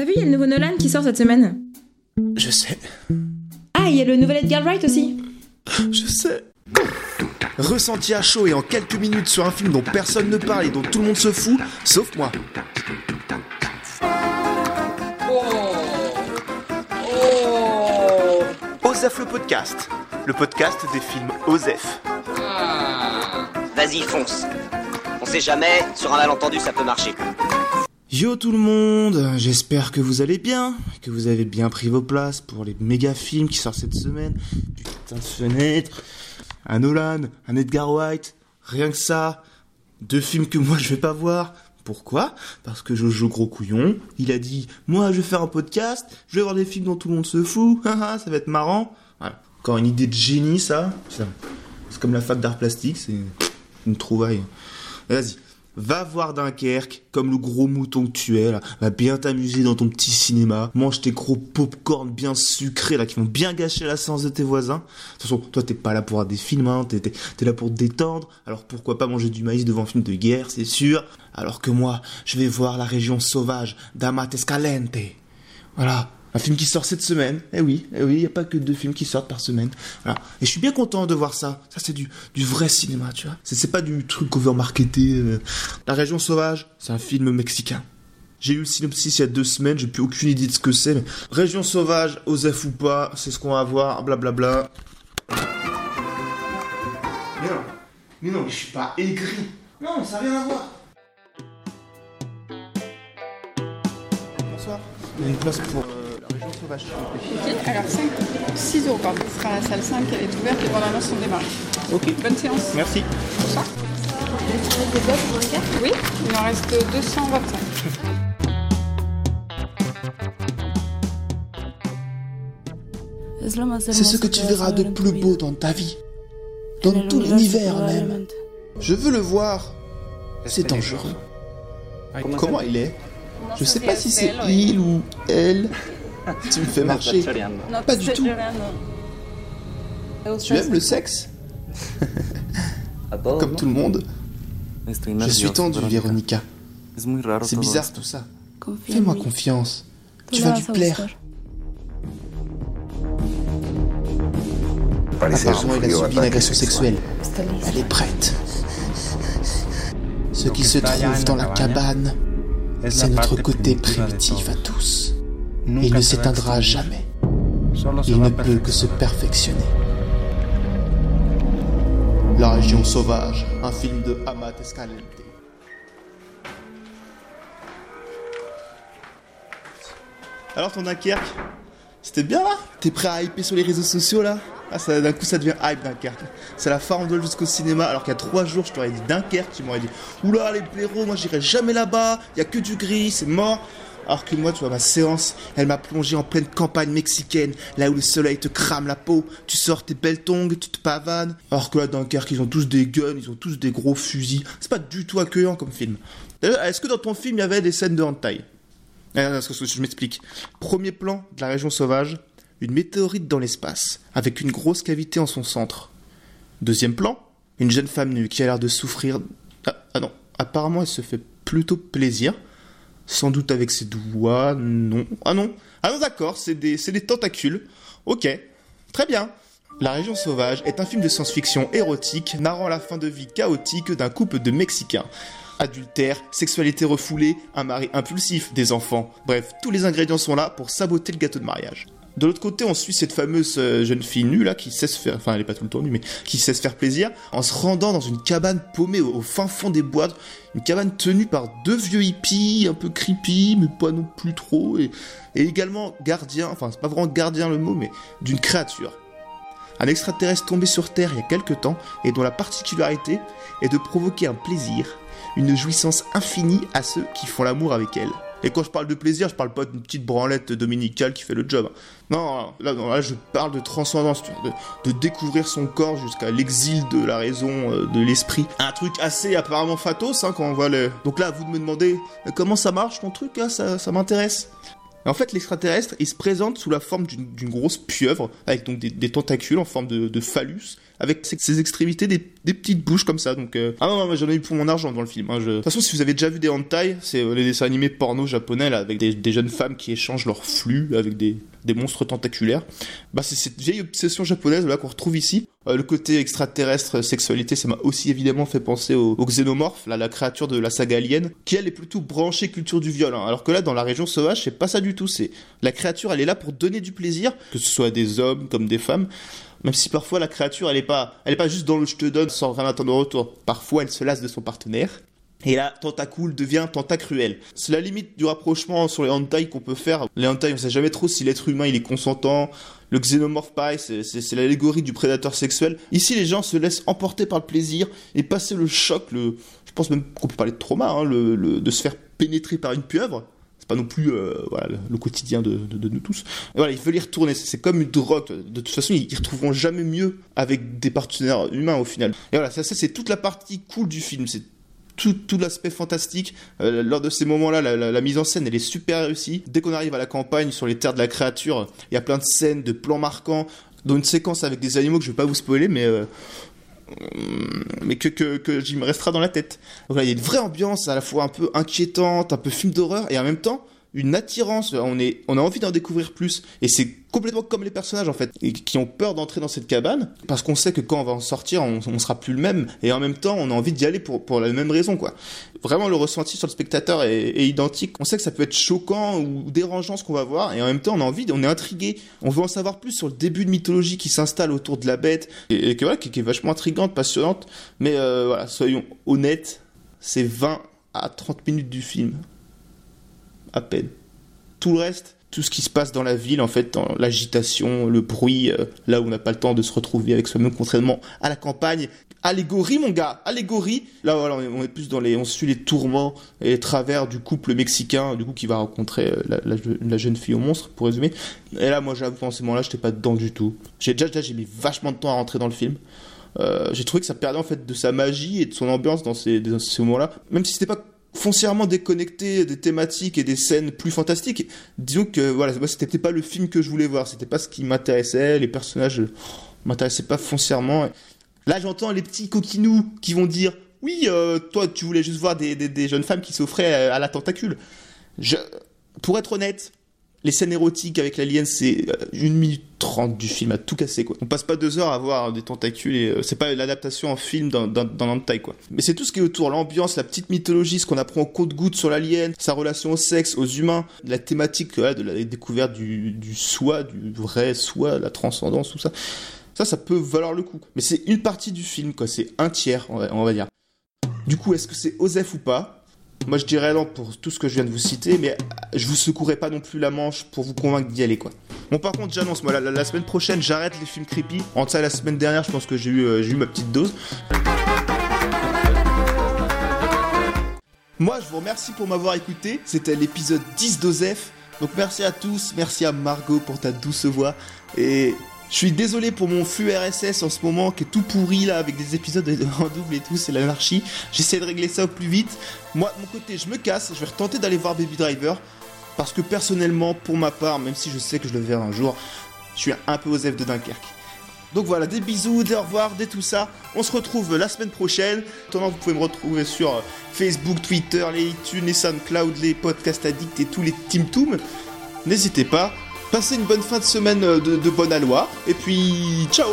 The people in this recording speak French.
T'as vu, il y a le nouveau Nolan qui sort cette semaine. Je sais. Ah, il y a le nouvel Edgar Wright aussi. Je sais. Ressenti à chaud et en quelques minutes sur un film dont personne ne parle et dont tout le monde se fout, sauf moi. Osef le podcast. Le podcast des films Osef. Vas-y, fonce. On sait jamais, sur un malentendu, ça peut marcher. Yo tout le monde, j'espère que vous allez bien, que vous avez bien pris vos places pour les méga films qui sortent cette semaine. Putain de fenêtre, un Nolan, un Edgar White, rien que ça. Deux films que moi je vais pas voir. Pourquoi? Parce que Jojo gros couillon, il a dit moi je vais faire un podcast, je vais voir des films dont tout le monde se fout, ça va être marrant. Voilà. Encore une idée de génie ça. C'est comme la fac d'art plastique, c'est une trouvaille. Vas-y, va voir Dunkerque comme le gros mouton que tu es là. Va bien t'amuser dans ton petit cinéma. Mange tes gros popcorn bien sucrés là qui vont bien gâcher la séance de tes voisins. De toute façon, toi t'es pas là pour voir des films, hein. t'es, là pour te détendre. Alors pourquoi pas manger du maïs devant un film de guerre, c'est sûr. Alors que moi, je vais voir La Région Sauvage d'Amat Escalente. Voilà. Un film qui sort cette semaine. Eh oui, eh oui, il n'y a pas que deux films qui sortent par semaine. Voilà. Et je suis bien content de voir ça. Ça, c'est du, vrai cinéma, tu vois. C'est, c'est pas du truc overmarketé. euh. La Région Sauvage, c'est un film mexicain. J'ai eu le synopsis il y a deux semaines, j'ai plus aucune idée de ce que c'est. Mais... Région Sauvage, Osef ou pas, c'est ce qu'on va voir, blablabla. Mais non, mais non, mais je suis pas aigri. Non, ça n'a rien à voir. Bonsoir. Il y a une place pour euh, la Région Sauvage. Ok, alors 5, 6 euros pardon. Ce sera la salle 5, elle est ouverte et les bandes annonces sont démarrées. Ok, Bonne séance. merci. Bonsoir. Oui, il en reste 225. C'est ce que tu verras de plus beau dans ta vie. Dans tout l'univers même. Je veux le voir. C'est dangereux. Comment il est? Je sais pas si c'est il ou elle. Tu me fais marcher. Pas du tout. Tu aimes le sexe Comme tout le monde. Je suis tendu, Véronica. C'est bizarre tout ça. Fais-moi confiance. Tu vas lui plaire. Apparemment, il a subi une agression sexuelle. Elle est prête. Ce qui se trouve dans la cabane, c'est notre côté primitif à tous. Il ne s'éteindra jamais. Il ne peut que se perfectionner. La région sauvage, un film de Amat Escalante. Alors ton Dunkerque, c'était bien là? T'es prêt à hyper sur les réseaux sociaux là? Ah, d'un coup ça devient hype Dunkerque. C'est la farandole jusqu'au cinéma alors qu'il y a trois jours je t'aurais dit Dunkerque, tu m'aurais dit Oula les blaireaux, moi j'irai jamais là-bas, il y a que du gris, c'est mort. Alors que moi, tu vois, ma séance, elle m'a plongé en pleine campagne mexicaine, là où le soleil te crame la peau, tu sors tes belles tongs, tu te pavanes. Alors que là, Dunkerque, ils ont tous des guns, ils ont tous des gros fusils. C'est pas du tout accueillant comme film. D'ailleurs, est-ce que dans ton film, il y avait des scènes de parce que je m'explique. Premier plan de la région sauvage, une météorite dans l'espace, avec une grosse cavité en son centre. Deuxième plan, une jeune femme nue qui a l'air de souffrir. Ah, ah non, apparemment elle se fait plutôt plaisir. Sans doute avec ses doigts, non. Ah non, ah non d'accord, c'est des, des tentacules. Ok, très bien. La région sauvage est un film de science-fiction érotique narrant la fin de vie chaotique d'un couple de Mexicains. Adultère, sexualité refoulée, un mari impulsif, des enfants. Bref, tous les ingrédients sont là pour saboter le gâteau de mariage. De l'autre côté, on suit cette fameuse euh, jeune fille nue là qui sait se faire, enfin elle est pas tout le temps nue, mais qui sait se faire plaisir en se rendant dans une cabane paumée au, fin fond des bois, une cabane tenue par deux vieux hippies un peu creepy, mais pas non plus trop, et, et également gardien, enfin c'est pas vraiment gardien le mot, mais d'une créature. Un extraterrestre tombé sur Terre il y a quelque temps et dont la particularité est de provoquer un plaisir, une jouissance infinie à ceux qui font l'amour avec elle. Et quand je parle de plaisir, je parle pas d'une petite branlette dominicale qui fait le job. Non, là, je parle de transcendance, de, découvrir son corps jusqu'à l'exil de la raison, euh, de l'esprit. Un truc assez apparemment fatos hein, quand on voit le... Donc là, vous me demander euh, comment ça marche ton truc, ça m'intéresse? En fait, l'extraterrestre, il se présente sous la forme d'une grosse pieuvre, avec donc des, tentacules en forme de, phallus, avec ses, ses extrémités des des petites bouches comme ça. Donc, euh, ah non, non, j'en ai eu pour mon argent dans le film. Hein, je... De toute façon, si vous avez déjà vu des hentai, c'est euh, les dessins animés porno japonais là, avec des, des, jeunes femmes qui échangent leur flux avec des, des monstres tentaculaires. Bah, c'est cette vieille obsession japonaise là qu'on retrouve ici. Euh, le côté extraterrestre, sexualité, ça m'a aussi évidemment fait penser au, au xénomorphe, la créature de la saga Alien, qui elle est plutôt branchée culture du viol. Hein. alors que là, dans la région sauvage, c'est pas ça du tout. C'est la créature, elle est là pour donner du plaisir, que ce soit des hommes comme des femmes. Même si parfois la créature, elle est pas, elle est pas juste dans le je te donne sans rien attendre de retour. Parfois, elle se lasse de son partenaire. Et là, Tentacool devient Tentacruel. C'est la limite du rapprochement sur les hentai qu'on peut faire. Les hentai, on sait jamais trop si l'être humain il est consentant. Le xénomorphe, pareil, c'est l'allégorie du prédateur sexuel. Ici, les gens se laissent emporter par le plaisir et passer le choc, le, je pense même qu'on peut parler de trauma, hein, le, de se faire pénétrer par une pieuvre pas non plus euh, voilà, le quotidien de, nous tous. Et voilà, ils veulent y retourner. C'est comme une drogue. De toute façon, ils, ils retrouveront jamais mieux avec des partenaires humains au final. Et voilà, ça, ça c'est toute la partie cool du film. C'est tout, l'aspect fantastique. Euh, lors de ces moments-là, la, mise en scène, elle est super réussie. Dès qu'on arrive à la campagne, sur les terres de la créature, il y a plein de scènes, de plans marquants, dont une séquence avec des animaux que je vais pas vous spoiler, mais euh, mais que, que, que j'y me restera dans la tête. Donc là, il y a une vraie ambiance à la fois un peu inquiétante, un peu film d'horreur, et en même temps, une attirance, on, est, on a envie d'en découvrir plus. Et c'est complètement comme les personnages en fait, qui ont peur d'entrer dans cette cabane, parce qu'on sait que quand on va en sortir, on, on sera plus le même, et en même temps, on a envie d'y aller pour, pour la même raison, quoi. Vraiment, le ressenti sur le spectateur est, identique. On sait que ça peut être choquant ou dérangeant ce qu'on va voir, et en même temps, on a envie, on est intrigué, on veut en savoir plus sur le début de mythologie qui s'installe autour de la bête, et, que voilà, qui, qui, est vachement intrigante, passionnante, mais euh, voilà, soyons honnêtes, c'est 20 à 30 minutes du film à peine. Tout le reste, tout ce qui se passe dans la ville, en fait, l'agitation, le bruit, euh, là où on n'a pas le temps de se retrouver avec soi-même, contrairement à la campagne. Allégorie, mon gars, allégorie. Là, voilà, on est plus dans les, on suit les tourments et les travers du couple mexicain, du coup, qui va rencontrer euh, la, jeune fille au monstre, pour résumer. Et là, moi, j'avoue, en ce moment-là, j'étais pas dedans du tout. J'ai déjà, déjà, j'ai mis vachement de temps à rentrer dans le film. Euh, j'ai trouvé que ça perdait en fait de sa magie et de son ambiance dans ces, ces moments-là. Même si c'était pas foncièrement déconnecté des thématiques et des scènes plus fantastiques. Disons que voilà, c'était pas le film que je voulais voir, c'était pas ce qui m'intéressait, les personnages m'intéressaient pas foncièrement. Là, j'entends les petits coquinous qui vont dire "Oui, euh, toi tu voulais juste voir des, des, des jeunes femmes qui s'offraient à la tentacule." Je pour être honnête, les scènes érotiques avec l'alien, c'est euh, une minute trente du film à tout casser quoi. On passe pas deux heures à voir des tentacules et euh, c'est pas l'adaptation en film dans taille quoi. Mais c'est tout ce qui est autour, l'ambiance, la petite mythologie, ce qu'on apprend au compte-goutte sur l'alien, sa relation au sexe, aux humains, la thématique ouais, de la découverte du, du soi, du vrai soi, la transcendance, tout ça. Ça, ça peut valoir le coup. Mais c'est une partie du film quoi, c'est un tiers on va, on va dire. Du coup, est-ce que c'est Osef ou pas? Moi, je dirais non pour tout ce que je viens de vous citer, mais je vous secouerai pas non plus la manche pour vous convaincre d'y aller, quoi. Bon, par contre, j'annonce, moi, la, semaine prochaine, j'arrête les films creepy. En ça, la semaine dernière, je pense que j'ai eu, euh, eu ma petite dose. Moi, je vous remercie pour m'avoir écouté. C'était l'épisode 10 d'Osef. Donc, merci à tous. Merci à Margot pour ta douce voix. Et je suis désolé pour mon flux RSS en ce moment qui est tout pourri là avec des épisodes en double et tout, c'est l'anarchie. J'essaie de régler ça au plus vite. Moi, de mon côté, je me casse, je vais retenter d'aller voir Baby Driver parce que personnellement, pour ma part, même si je sais que je le verrai un jour, je suis un peu aux F de Dunkerque. Donc voilà, des bisous, des au revoir, des tout ça. On se retrouve la semaine prochaine. Attendant, vous pouvez me retrouver sur Facebook, Twitter, les iTunes, les SoundCloud, les Podcast Addicts et tous les Team. N'hésitez pas. Passez une bonne fin de semaine de, de bonne aloi. Et puis, ciao